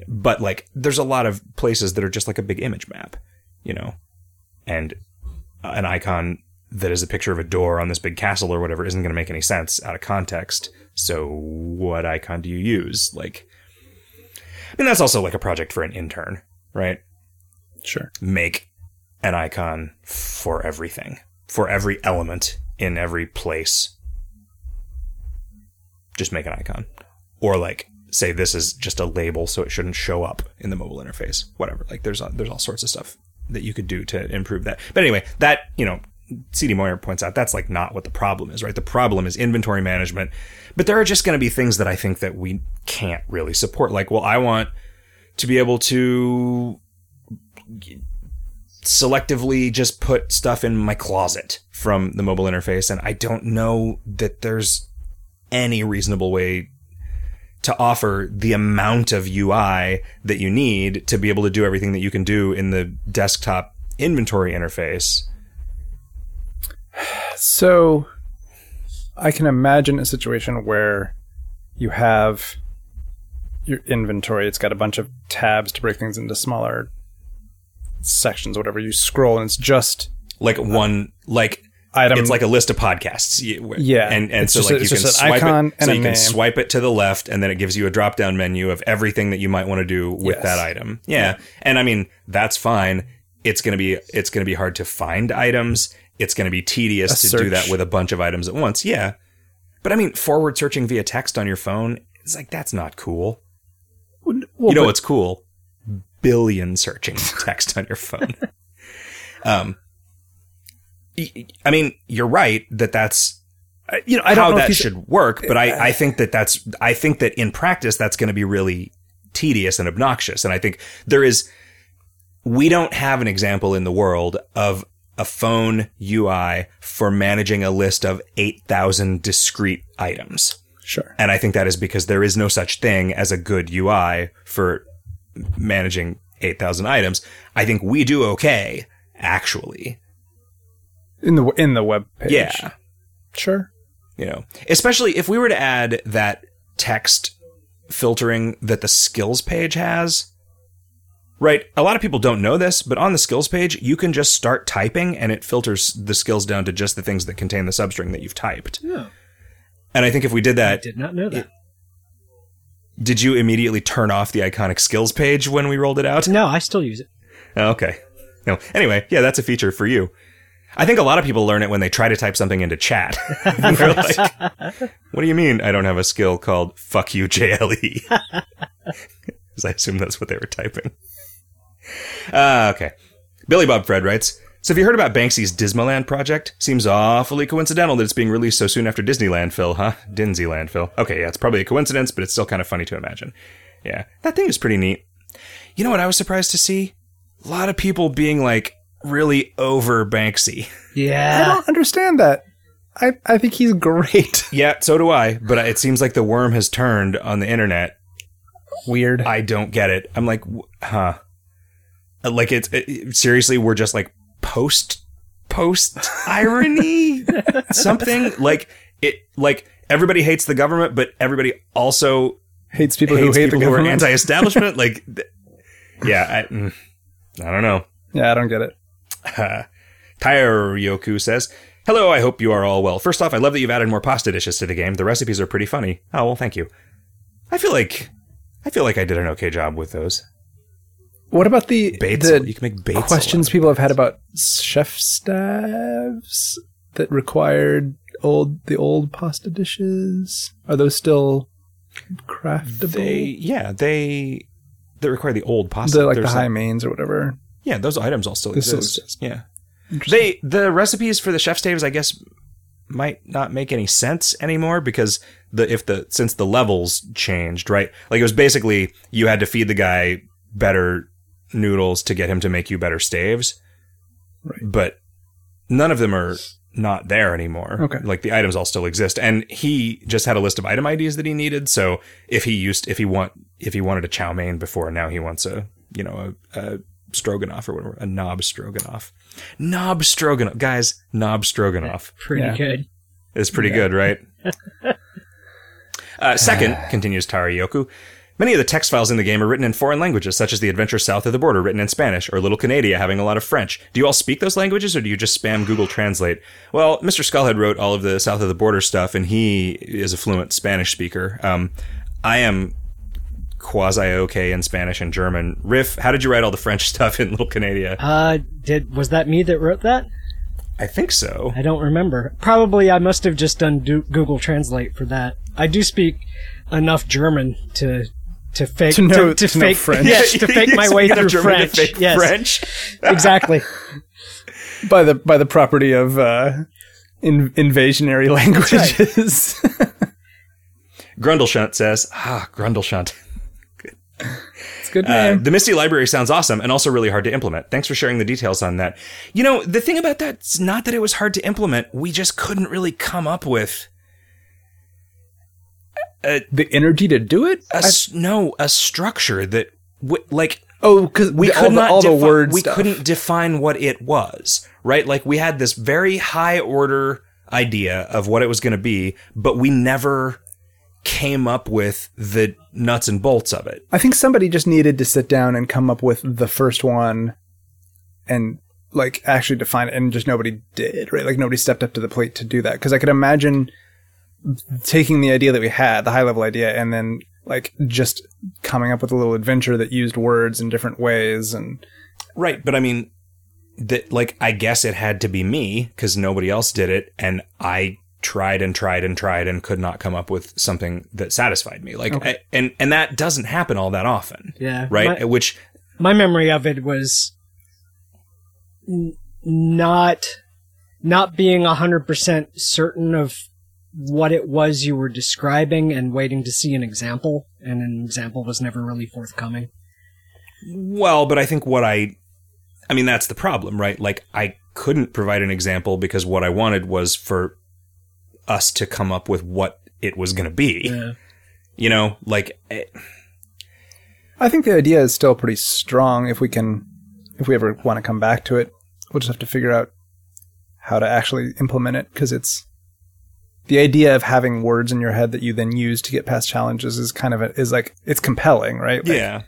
But like, there's a lot of places that are just like a big image map, you know, and uh, an icon that is a picture of a door on this big castle or whatever isn't going to make any sense out of context. So what icon do you use? Like, I mean, that's also like a project for an intern, right? Sure. Make an icon for everything, for every element in every place. Just make an icon. Or like say this is just a label so it shouldn't show up in the mobile interface. Whatever. Like there's there's all sorts of stuff that you could do to improve that. But anyway, that, you know, CD Moyer points out that's like not what the problem is, right? The problem is inventory management. But there are just going to be things that I think that we can't really support. Like, well, I want to be able to selectively just put stuff in my closet from the mobile interface. And I don't know that there's any reasonable way to offer the amount of UI that you need to be able to do everything that you can do in the desktop inventory interface. So I can imagine a situation where you have your inventory. It's got a bunch of tabs to break things into smaller sections, whatever. You scroll and it's just Like one, like item. it's like a list of podcasts. Yeah, and and it's so like a- you can an swipe icon it. and So you can swipe it to the left, and then it gives you a drop down menu of everything that you might want to do with Yes. that item. Yeah, and I mean that's fine. It's gonna be it's gonna be hard to find items. It's gonna be tedious A to do that with a bunch of items at once. Yeah, but I mean forward searching via text on your phone. It's like that's not cool. well, you know but- what's cool? Billion searching text on your phone. um, I mean, you're right that that's uh, you know, I don't how know if that should work, but I, I uh, think that that's I think that in practice that's going to be really tedious and obnoxious, and I think there is we don't have an example in the world of a phone UI for managing a list of 8,000 discrete items. Sure. And I think that is because there is no such thing as a good UI for managing 8,000 items. I think we do okay, actually. In the in the web page. Yeah. Sure. You know, especially if we were to add that text filtering that the skills page has. Right. A lot of people don't know this, but on the skills page, you can just start typing and it filters the skills down to just the things that contain the substring that you've typed. Oh, And I think if we did I that, did not know that. did you immediately turn off the iconic skills page when we rolled it out? No, I still use it. Oh, okay. No. Anyway, yeah, that's a feature for you. I think a lot of people learn it when they try to type something into chat. They're like, "What do you mean I don't have a skill called "fuck you JLE"? Because I assume that's what they were typing. Uh, okay. Billy Bob Fred writes. So have you heard about Banksy's Dismaland project? Seems awfully coincidental that it's being released so soon after Disneyland, Phil, huh? Dinsyland, Phil. Okay, yeah, it's probably a coincidence, but it's still kind of funny to imagine. Yeah, that thing is pretty neat. You know what I was surprised to see? A lot of people being like really over Banksy. Yeah. I don't understand that. I I think he's great. Yeah, so do I, but it seems like the worm has turned on the internet. Weird. I don't get it. I'm like, huh? Uh, Like it's it, seriously, we're just like post post irony something like it like everybody hates the government, but everybody also hates people hates who hate people the who are anti-establishment. like, yeah, I, mm, I don't know. yeah, I don't get it. Uh, Yoku says, Hello, I hope you are all well. First off, I love that you've added more pasta dishes to the game. The recipes are pretty funny. Oh, well, thank you. I feel like I feel like I did an okay job with those. What about the Bates, the you can make baits. questions people have had about chef staffs that required old the old pasta dishes? Are those still craftable? They yeah, they they require the old pasta. the like the There's high a- mains or whatever. Yeah, those items all still They still exist. exist. Yeah. They the recipes for the chef staves, I guess, might not make any sense anymore because the if the since the levels changed, right? Like it was basically you had to feed the guy better noodles to get him to make you better staves. but none of them are not there anymore. Okay. Like the items all still exist. And he just had a list of item IDs that he needed. So if he used, if he want, if he wanted a chow mein before, now he wants a, you know, a, a stroganoff or whatever, a knob stroganoff. Knob stroganoff. Guys, knob stroganoff Pretty Yeah. good. It's pretty good, right? uh, second, continues Tarayoku, many of the text files in the game are written in foreign languages, such as The Adventure South of the Border, written in Spanish, or Little Canadia having a lot of French. Do you all speak those languages, or do you just spam Google Translate? Well, Mr. Skullhead wrote all of the South of the Border stuff, and he is a fluent Spanish speaker. Um, I am quasi okay in Spanish and German. Riff, how did you write all the French stuff in Little Canadia? Uh, did was that me that wrote that? I think so. I don't remember. Probably I must have just done do- Google Translate for that. I do speak enough German to to fake To know- to, to know fake French. Yes, to fake my way through German to French. fake yes, French. exactly. by the by the property of uh, in, invasionary languages. Grundleshunt says, ah, Grundleshunt. It's a good Uh, the Misty library sounds awesome and also really hard to implement. Thanks for sharing the details on that. You know, the thing about that's not that it was hard to implement. We just couldn't really come up with the energy to do it. a no a structure that w- like oh, because we all could the, not all the defi- word we stuff. couldn't define what it was right like we had this very high order idea of what it was going to be but we never came up with the nuts and bolts of it I think somebody just needed to sit down and come up with the first one, and like actually define it, and just nobody did. Right, like nobody stepped up to the plate to do that. Because I could imagine taking the idea that we had, the high level idea, and then like just coming up with a little adventure that used words in different ways and Right, but I mean that like I guess it had to be me cuz nobody else did it and I tried and tried and tried and could not come up with something that satisfied me. Like I, and and that doesn't happen all that often. Yeah. Right? My, Which my memory of it was n- not not being hundred percent certain of what it was you were describing and waiting to see an example, and an example was never really forthcoming. well, but I think what I I mean that's the problem, right? Like I couldn't provide an example because what I wanted was for us to come up with what it was going to be. Yeah. You know, like eh, I think the idea is still pretty strong. If we can, if we ever want to come back to it, we'll just have to figure out how to actually implement it because it's the idea of having words in your head that you then use to get past challenges is kind of a, is like it's compelling, right? Like, yeah.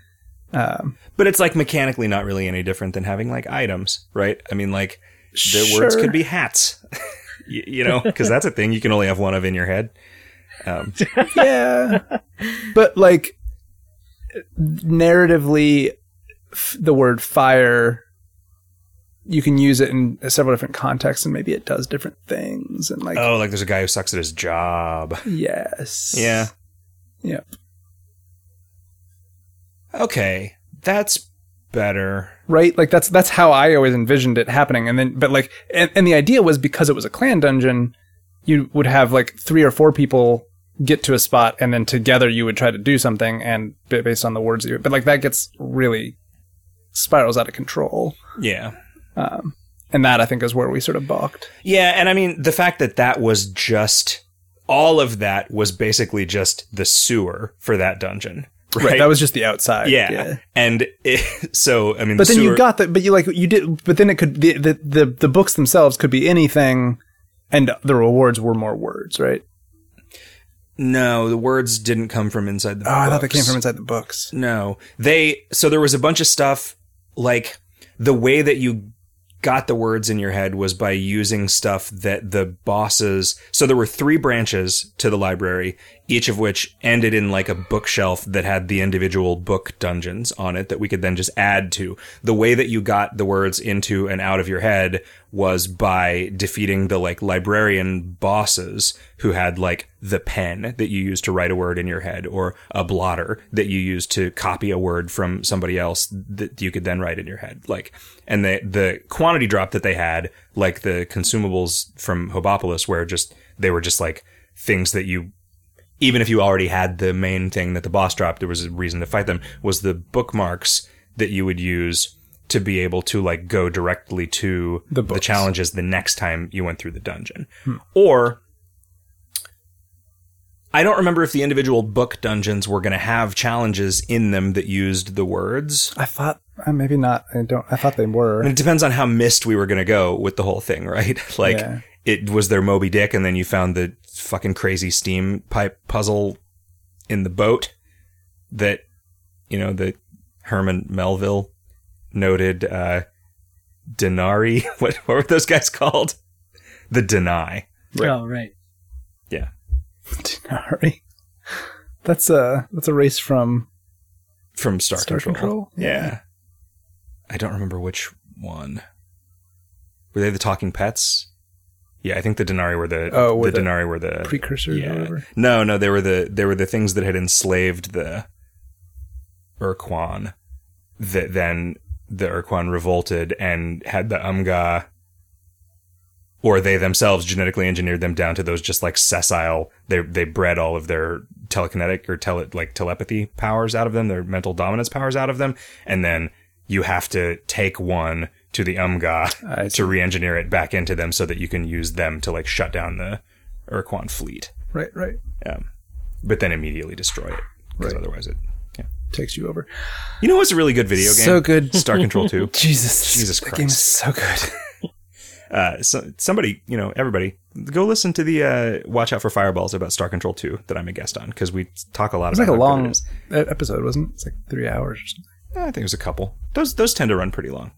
Um, But it's like mechanically not really any different than having like items, right? I mean, like the words could be hats, you, you know, because that's a thing you can only have one of in your head. Um, yeah, but like narratively, f- the word fire. You can use it in several different contexts, and maybe it does different things. And like, oh, like there's a guy who sucks at his job. yes, Yeah. Yep. Okay, that's better. Right? Like that's that's how i always envisioned it happening. And then but like and, and the idea was because it was a clan dungeon you would have like three or four people get to a spot and then together you would try to do something and based on the words you but like that gets really spirals out of control. Yeah. um, and that i think is where we sort of balked. Yeah, and I mean the fact that that was just all of that was basically just the sewer for that dungeon, right? that was just the outside yeah. And it, so I mean, but the then you got the but you like you did but then it could the, the the the books themselves could be anything and the rewards were more words right no, the words didn't come from inside the. oh i thought they came from inside the books No, they. So there was a bunch of stuff like the way that you got the words in your head was by using stuff that the bosses. So there were three branches to the library, each of which ended in like a bookshelf that had the individual book dungeons on it that we could then just add to. The way that you got the words into and out of your head was by defeating the like librarian bosses who had like the pen that you used to write a word in your head or a blotter that you used to copy a word from somebody else that you could then write in your head. Like, and the, the quantity drop that they had, like the consumables from Hobopolis where just, they were just like things that you even if you already had the main thing that the boss dropped, there was a reason to fight them, was the bookmarks that you would use to be able to like go directly to The the, challenges the next time you went through the dungeon. Or I don't remember if the individual book dungeons were going to have challenges in them that used the words. I thought uh, maybe not. I don't. I thought they were. And it depends on how missed we were going to go with the whole thing, right? like Yeah. It was their Moby Dick and then you found the fucking crazy steam pipe puzzle in the boat that, you know, that Herman Melville noted, uh, Dnyarri. What, what were those guys called? The Deny. Right. Oh, right. Yeah. Dnyarri. That's a that's a race from From Star, Star Control. Control? Yeah. I don't remember which one. Were they the talking pets? Yeah, I think the Dnyarri were the Oh, were the, the Dnyarri were the precursors or whatever. No, no, they were the they were the things that had enslaved the Ur-Quan that then the Ur-Quan revolted and had the Umgah or they themselves genetically engineered them down to those just like sessile they they bred all of their telekinetic or tele like telepathy powers out of them, their mental dominance powers out of them, and then you have to take one to the Umgah to re-engineer it back into them so that you can use them to like shut down the Ur-Quan fleet. Right, right. Um, but then immediately destroy it because Right. otherwise it. Takes you over. You know what's a really good video game? So good. Star Control Two. Jesus, Jesus Christ, that game is so good. Uh, so somebody, you know, everybody, go listen to the uh, "Watch Out for Fireballs" about Star Control Two that I'm a guest on because we talk a lot It's like a long episode, wasn't it? It's like three hours or something. I think it was a couple. Those those tend to run pretty long.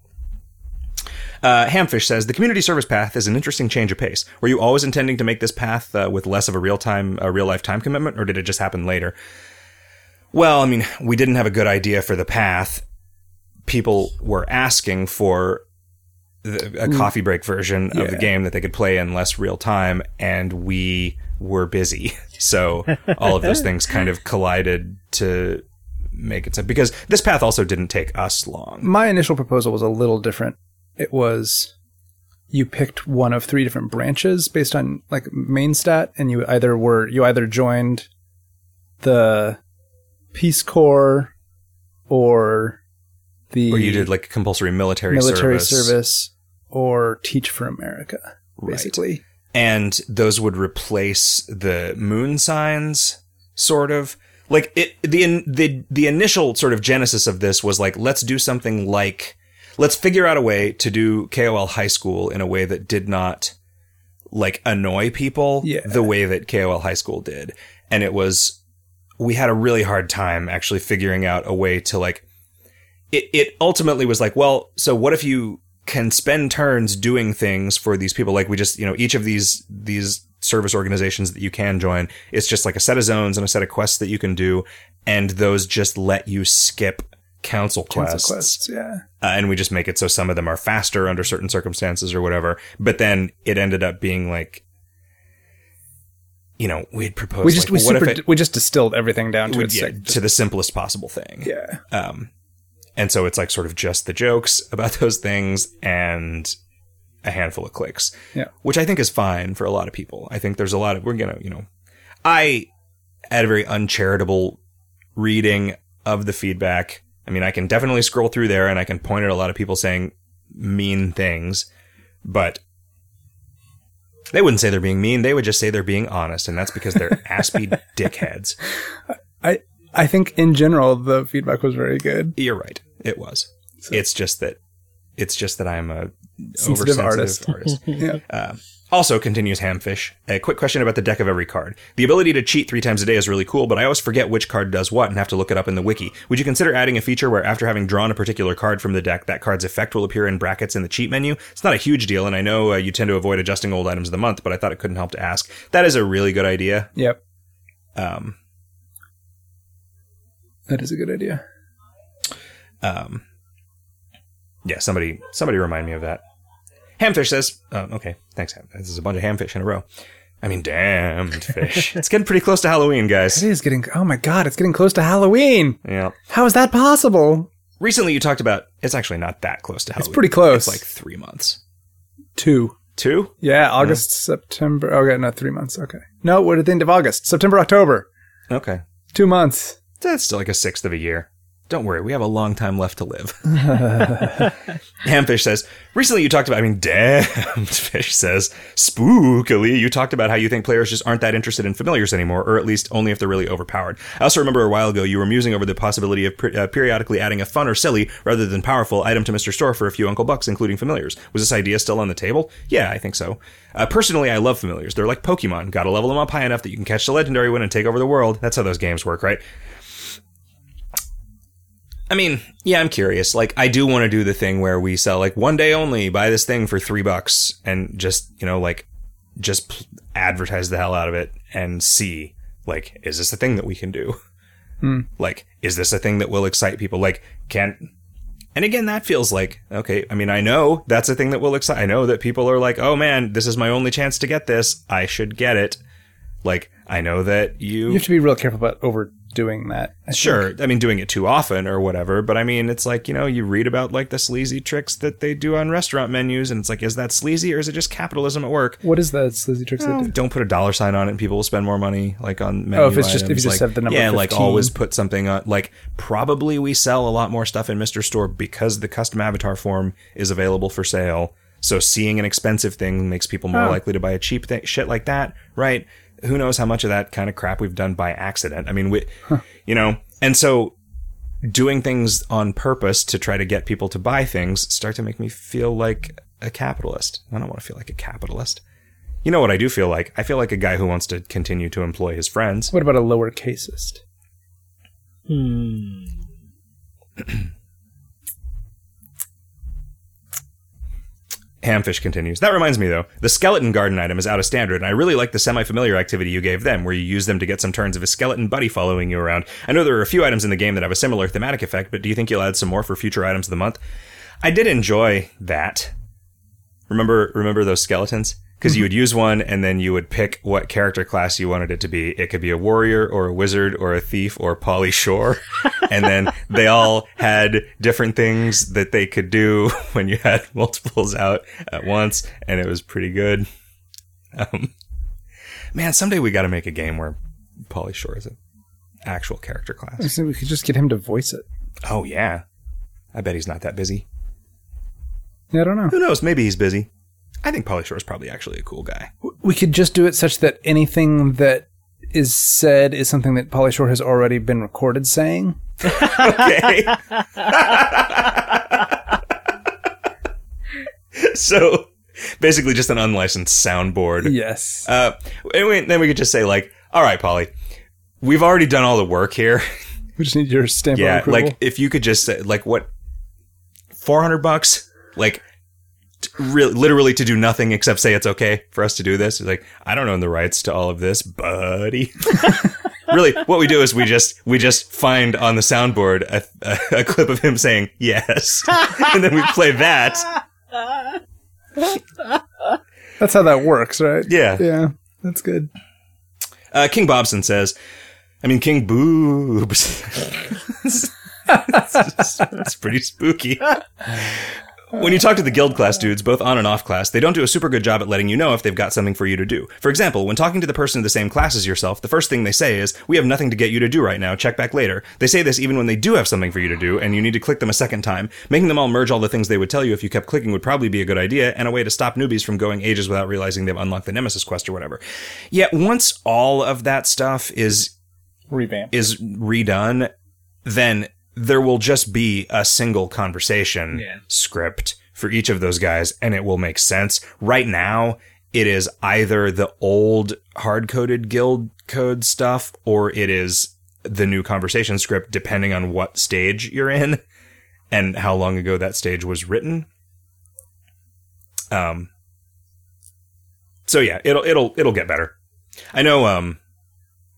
Uh, Hamfish says the community service path is an interesting change of pace. Were you always intending to make this path uh, with less of a real time, a real life time commitment, or did it just happen later? Well, I mean, we didn't have a good idea for the path. People were asking for the, a coffee break version of the game that they could play in less real time, and we were busy. So all of those things kind of collided to make it so because this path also didn't take us long. My initial proposal was a little different. It was you picked one of three different branches based on like main stat, and you either were you either joined the Peace Corps or the or you did like compulsory military, military service. service. or Teach for America, Right. basically. and those would replace the moon signs sort of like it the the the initial sort of genesis of this was like let's do something like let's figure out a way to do KOL high school in a way that did not like annoy people Yeah. the way that KOL high school did. And it was we had a really hard time actually figuring out a way to like it it ultimately was like well so what if you can spend turns doing things for these people? Like we just you know each of these these service organizations that you can join it's just like a set of zones and a set of quests that you can do. And those just let you skip council quests, Council quests, yeah. Uh, and we just make it so some of them are faster under certain circumstances or whatever but then it ended up being like you know we'd proposed We just like, we well, what super if it we just distilled everything down to yeah, to the simplest possible thing yeah. um, and so it's like sort of just the jokes about those things and a handful of clicks. Yeah. Which I think is fine for a lot of people. I think there's a lot of, we're going to, you know, I had a very uncharitable reading of the feedback. I mean, I can definitely scroll through there and I can point at a lot of people saying mean things, but they wouldn't say they're being mean. They would just say they're being honest. And that's because they're aspy dickheads. I I think in general the feedback was very good. You're right. It was. it's just that it's just that I'm a Sensitive oversensitive artist. Yeah. Uh, also, continues Hamfish. A quick question about the deck of every card. The ability to cheat three times a day is really cool, but I always forget which card does what and have to look it up in the wiki. Would you consider adding a feature where after having drawn a particular card from the deck, that card's effect will appear in brackets in the cheat menu? It's not a huge deal, and I know uh, you tend to avoid adjusting old items of the month, but I thought it couldn't help to ask. That is a really good idea. Yep. Um, That is a good idea. Um, yeah, somebody somebody remind me of that. Hamfish says, oh, okay, thanks. Ham. This is a bunch of hamfish in a row. I mean, damned fish. it's getting pretty close to Halloween, guys. It is getting oh my god, it's getting close to Halloween. Yeah. How is that possible? Recently, you talked about it's actually not that close to Halloween. It's pretty close. It's like three months. Two. Two? Yeah, August, September. Oh, okay, no, three months. Okay. No, we're at the end of August. September, October. Okay. Two months. That's still like a sixth of a year. Don't worry, we have a long time left to live. Hamfish says, recently you talked about, I mean, damn, Fish says, spookily, you talked about how you think players just aren't that interested in familiars anymore, or at least only if they're really overpowered. I also remember a while ago you were musing over the possibility of per- uh, periodically adding a fun or silly, rather than powerful, item to Mr. Store for a few Uncle Bucks, including familiars. Was this idea still on the table? Yeah, I think so. Uh, personally, I love familiars. They're like Pokemon. Gotta level them up high enough that you can catch the legendary one and take over the world. That's how those games work, right? I mean, yeah, I'm curious. Like, I do want to do the thing where we sell like one day only, buy this thing for three bucks and just, you know, like just advertise the hell out of it and see, like, is this a thing that we can do? Hmm. Like, is this a thing that will excite people? Like, can, and again, that feels like, okay, I mean, I know that's a thing that will excite, I know that people are like, oh man, this is my only chance to get this. I should get it. Like, I know that You You have to be real careful about overdoing that. I think. Sure. I mean, doing it too often or whatever, but I mean, it's like, you know, you read about like the sleazy tricks that they do on restaurant menus, and it's like, is that sleazy or is it just capitalism at work? What is that sleazy tricks they oh, do? Don't put a dollar sign on it and people will spend more money, like on menu Oh, if it's just- if you items, just like, have the number Yeah, like always put something on, like, probably we sell a lot more stuff in Mr. Store because the custom avatar form is available for sale. So seeing an expensive thing makes people more Oh. likely to buy a cheap thing, shit like that, right? Who knows how much of that kind of crap we've done by accident? I mean, we, you know, and so doing things on purpose to try to get people to buy things start to make me feel like a capitalist. I don't want to feel like a capitalist. You know what I do feel like? I feel like a guy who wants to continue to employ his friends. What about a lower caseist? Hmm. Hamfish continues. That reminds me though, the skeleton garden item is out of standard, and I really like the semi-familiar activity you gave them, where you use them to get some turns of a skeleton buddy following you around. I know there are a few items in the game that have a similar thematic effect, but do you think you'll add some more for future items of the month? I did enjoy that. Remember, remember those skeletons? Because you would use one, and then you would pick what character class you wanted it to be. It could be a warrior, or a wizard, or a thief, or Pauly Shore, and then they all had different things that they could do when you had multiples out at once, and it was pretty good. Um, man, someday we got to make a game where Pauly Shore is an actual character I class. we could just get him to voice it. Oh yeah, I bet he's not that busy. Yeah, I don't know. Who knows? Maybe he's busy. I think Pauly Shore is probably actually a cool guy. We could just do it such that anything that is said is something that Pauly Shore has already been recorded saying. Okay. so basically, just an unlicensed soundboard. Yes. Uh, and we, then we could just say like, "All right, Pauly, we've already done all the work here. we just need your stamp of yeah, like if you could just say like what, four hundred bucks, like." Really, literally to do nothing except say it's okay for us to do this. It's like I don't own the rights to all of this, buddy. really, what we do is we just we just find on the soundboard a, a, a clip of him saying yes, and then we play that. That's how that works, right? Yeah. Yeah. That's good. Uh, King Bobson says, I mean, King Boobs. it's, it's pretty spooky. When you talk to the guild class dudes, both on and off class, they don't do a super good job at letting you know if they've got something for you to do. For example, when talking to the person of the same class as yourself, the first thing they say is, We have nothing to get you to do right now, check back later. They say this even when they do have something for you to do, and you need to click them a second time. Making them all merge all the things they would tell you if you kept clicking would probably be a good idea, and a way to stop newbies from going ages without realizing they've unlocked the Nemesis quest or whatever. Yet once all of that stuff is Revamp. is redone, then there will just be a single conversation Yeah. script for each of those guys and it will make sense. Right now, it is either the old hard coded guild code stuff or it is the new conversation script, depending on what stage you're in and how long ago that stage was written. Um, so yeah, it'll, it'll, it'll get better. I know, um,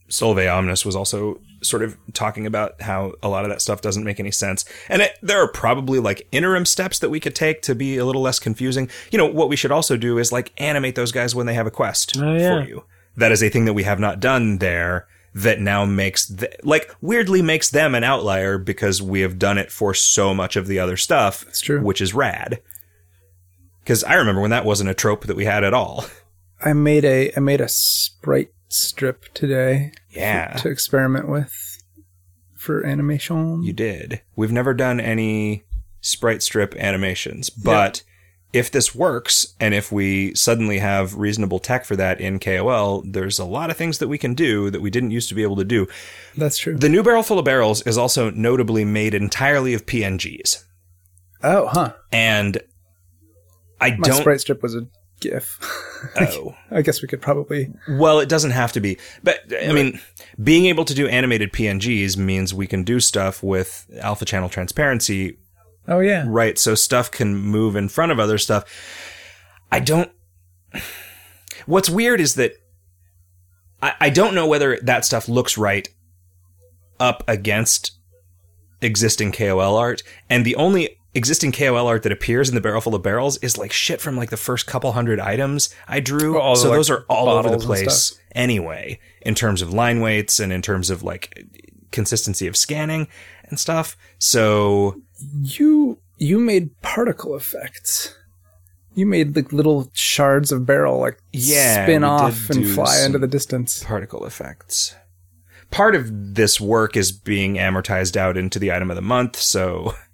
Solveig Omnis was also sort of talking about how a lot of that stuff doesn't make any sense. And it, there are probably like interim steps that we could take to be a little less confusing. You know, what we should also do is like animate those guys when they have a quest Oh, yeah. for you. That is a thing that we have not done there that now makes, th- like, weirdly makes them an outlier because we have done it for so much of the other stuff. That's true. Which is rad. Because I remember when that wasn't a trope that we had at all. I made a I made a sprite strip today Yeah. to experiment with for animation. You did. We've never done any sprite strip animations, but if this works and if we suddenly have reasonable tech for that in KOL, there's a lot of things that we can do that we didn't used to be able to do. That's true. The new Barrel Full of Barrels is also notably made entirely of PNGs. oh, huh. And I My don't sprite strip was a GIF. oh. I guess we could probably. Well, it doesn't have to be. But I mean, being able to do animated PNGs means we can do stuff with alpha channel transparency Oh yeah. right so stuff can move in front of other stuff i don't what's weird is that I, I don't know whether that stuff looks right up against existing kol art and the only existing kol art that appears in the barrel full of barrels is like shit from like the first couple hundred items i drew the, so like, those are all over the place anyway in terms of line weights and in terms of like consistency of scanning and stuff so You you made particle effects. You made like little shards of barrel like Yeah, spin off and fly into the distance. particle effects. Part of this work is being amortized out into the item of the month, so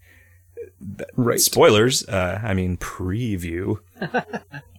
Right. spoilers, uh, I mean preview.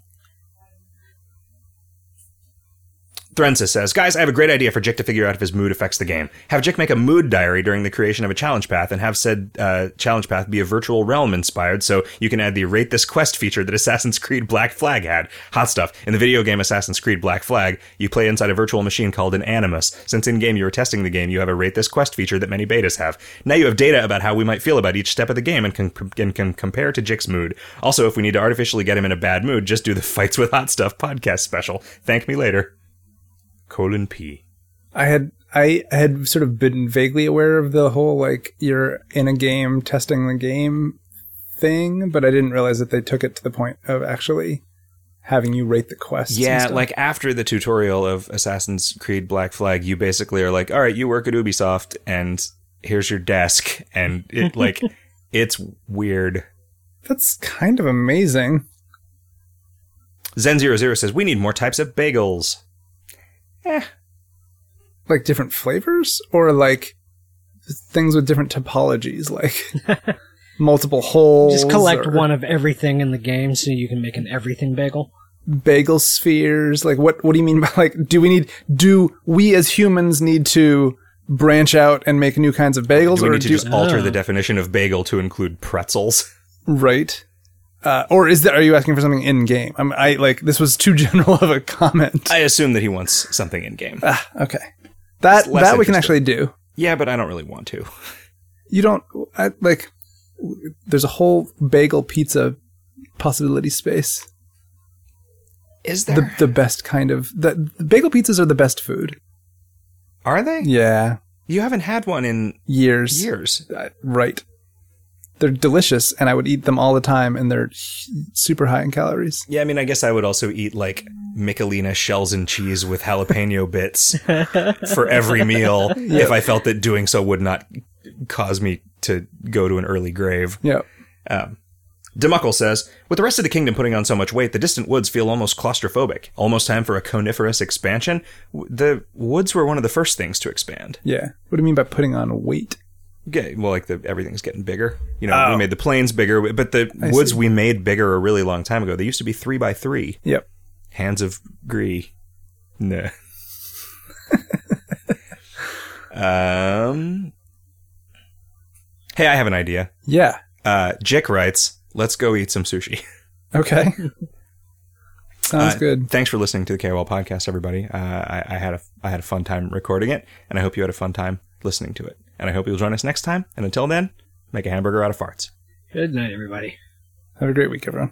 Thrensa says, Guys, I have a great idea for Jick to figure out if his mood affects the game. Have Jick make a mood diary during the creation of a challenge path and have said uh, challenge path be a virtual realm inspired so you can add the rate this quest feature that Assassin's Creed Black Flag had. Hot stuff. In the video game Assassin's Creed Black Flag, you play inside a virtual machine called an Animus. Since in game you are testing the game, you have a rate this quest feature that many betas have. Now you have data about how we might feel about each step of the game and can, and can compare to Jick's mood. Also, if we need to artificially get him in a bad mood, just do the Fights with Hot Stuff podcast special. Thank me later. Colon P. I had I had sort of been vaguely aware of the whole like you're in a game testing the game thing, but I didn't realize that they took it to the point of actually having you rate the quests. and Yeah, stuff. like after the tutorial of Assassin's Creed Black Flag, you basically are like, all right, you work at Ubisoft and here's your desk. And it like, it's weird. that's kind of amazing. Zen00 says, we need more types of bagels. Eh. Like different flavors or like things with different topologies, like multiple holes. Just collect or one of everything in the game so you can make an everything bagel. bagel spheres. Like what? What do you mean by like? Do we need? Do we as humans need to branch out and make new kinds of bagels, Do we or need to do just alter the oh. definition of bagel to include pretzels? right? Uh, or is that? Are you asking for something in game? I'm, I like this was too general of a comment. I assume that he wants something in game. ah, okay, that that we can actually do. Yeah, but I don't really want to. You don't I, like. There's a whole bagel pizza possibility space. Is The the best kind of the, the bagel pizzas are the best food. Are they? Yeah, You haven't had one in years. years. Uh, right. They're delicious, and I would eat them all the time, and they're super high in calories. Yeah, I mean, I guess I would also eat like Michelina shells and cheese with jalapeno bits for every meal if I felt that doing so would not cause me to go to an early grave. Yeah. Um, Demuckle says, with the rest of the kingdom putting on so much weight, the distant woods feel almost claustrophobic. Almost time for a coniferous expansion. W- The woods were one of the first things to expand. Yeah. What do you mean by putting on weight? Yeah, well, like the everything's getting bigger. You know, Oh. we made the planes bigger, but the I woods see. we made bigger a really long time ago. They used to be three by three. Yep. Hands of Gree. Nah. um. Hey, I have an idea. Yeah. Uh, Jick writes, "Let's go eat some sushi." Okay. Sounds Uh, good. Thanks for listening to the KOL podcast, everybody. Uh, I, I had a I had a fun time recording it, and I hope you had a fun time listening to it. And I hope you'll join us next time. And until then, make a hamburger out of farts. Good night, everybody. Have a great week, everyone.